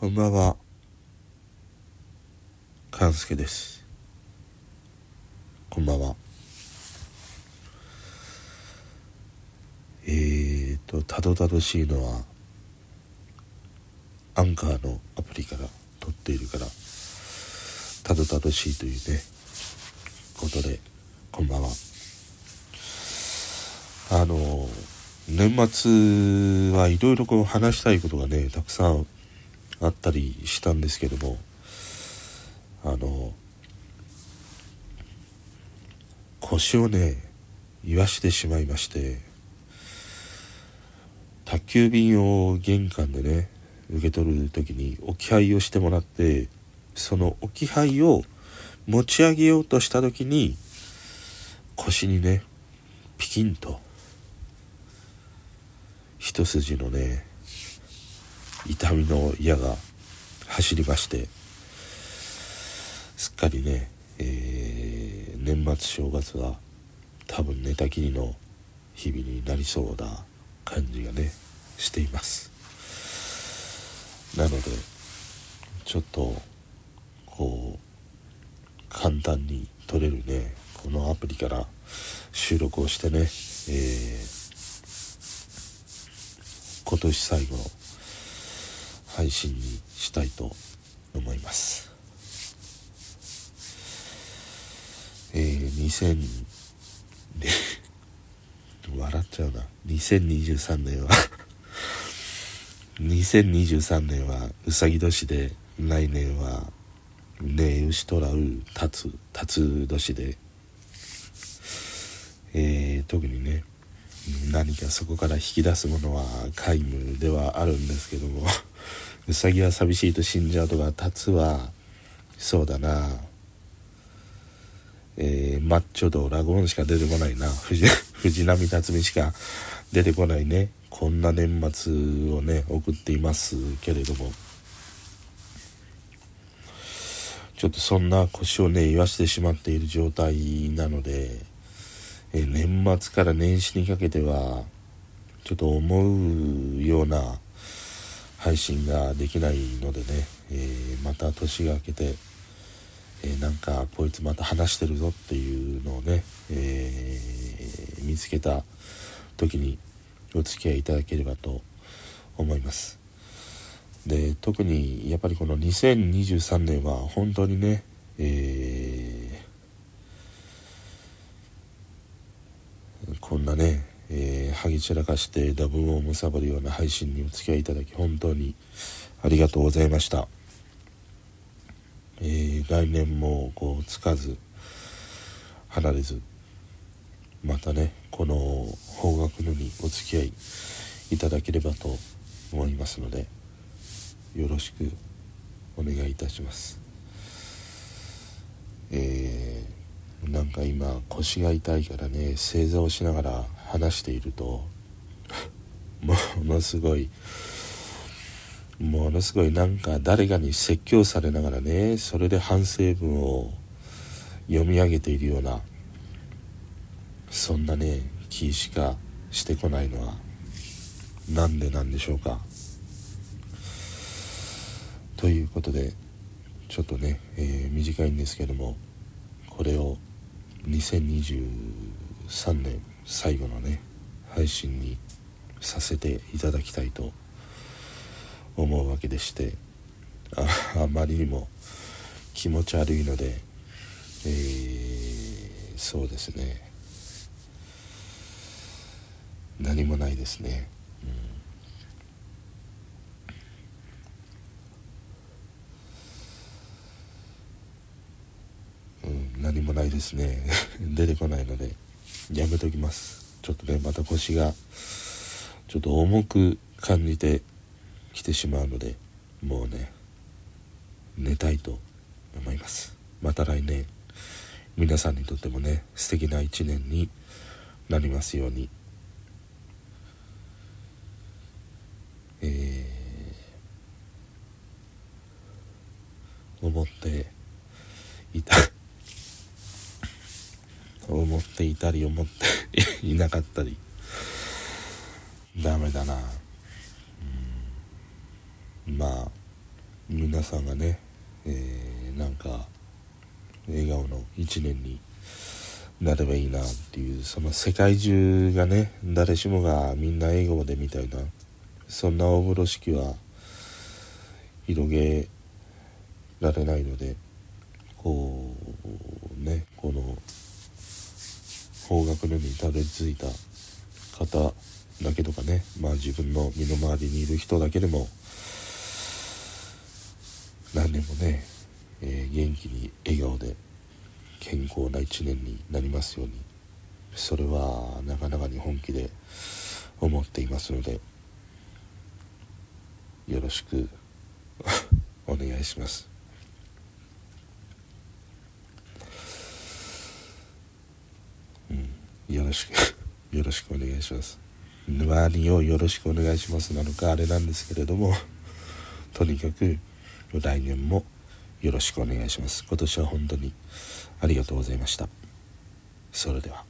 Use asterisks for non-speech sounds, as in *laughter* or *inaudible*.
こんばんは。勘介です。こんばんは。えーと、たどたどしいのは、アンカーのアプリから撮っているから、たどたどしいというね、ことで、こんばんは。あの、年末はいろいろこう話したいことがね、たくさんあったりしたんですけどもあの腰をね言わしてしまいまして宅急便を玄関でね受け取る時に置き配をしてもらってその置き配を持ち上げようとした時に腰にねピキンと一筋のね痛みの矢が走りましてすっかりね、えー年末正月は多分寝たきりの日々になりそうな感じがねしています。なのでちょっとこう簡単に撮れるねこのアプリから収録をしてね、えー今年最後の配信にしたいと思います。えー、2000で *laughs* 笑っちゃうな。2023年は。*laughs* 2023年はうさぎ年で来年はね牛とらうたつたつ年で。えー、特にね何かそこから引き出すものは皆無ではあるんですけども。うさぎは寂しいと死んじゃうとかタツはそうだな。えー、マッチョとラゴンしか出てこないな。藤 *laughs* 波辰巳しか出てこないね。こんな年末をね送っていますけれども。ちょっとそんな腰をね言わしてしまっている状態なのでえー年末から年始にかけてはちょっと思うような配信ができないのでね、えーまた年が明けて、えーなんかこいつまた話してるぞっていうのをね、えー見つけた時にお付き合いいただければと思います。で特にやっぱりこの2023年は本当にね、えーこんなね、えー、はぎ散らかしてダブをむさぼるような配信にお付き合いいただき本当にありがとうございました、えー来年もこうつかず離れずまたねこの方角のにお付き合いいただければと思いますのでよろしくお願いいたします。えーなんか今腰が痛いからね正座をしながら話していると *laughs* ものすごいものすごいなんか誰かに説教されながらねそれで反省文を読み上げているようなそんなね気しかしてこないのはなんでなんでしょうか。ということでちょっとね、えー短いんですけどもこれを2023年最後のね配信にさせていただきたいと思うわけでして *laughs* あまりにも気持ち悪いので、えーそうですね。何もないですね、うん。何もないですね。*laughs* 出てこないのでやめときます。ちょっとねまた腰がちょっと重く感じてきてしまうのでもうね寝たいと思います。また来年。皆さんにとってもね素敵な一年になりますように。えー思っていた。思っていたり思っていなかったり。ダメだな。うん。まあ皆さんがね、えー、なんか笑顔の一年になればいいなっていうその世界中がね誰しもがみんな笑顔でみたいな。そんな大風呂敷は広げられないのでこうねこの方角のにたどり着いた方だけとかね。まあ自分の身の回りにいる人だけでも何年もね、えー、元気に笑顔で健康な一年になりますように。それはなかなかに本気で思っていますのでよろしくお願いしますうんよろしく。*laughs* よろしくお願いします。何をよろしくお願いしますなのかあれなんですけれどもとにかく来年もよろしくお願いします。今年は本当にありがとうございました。それでは。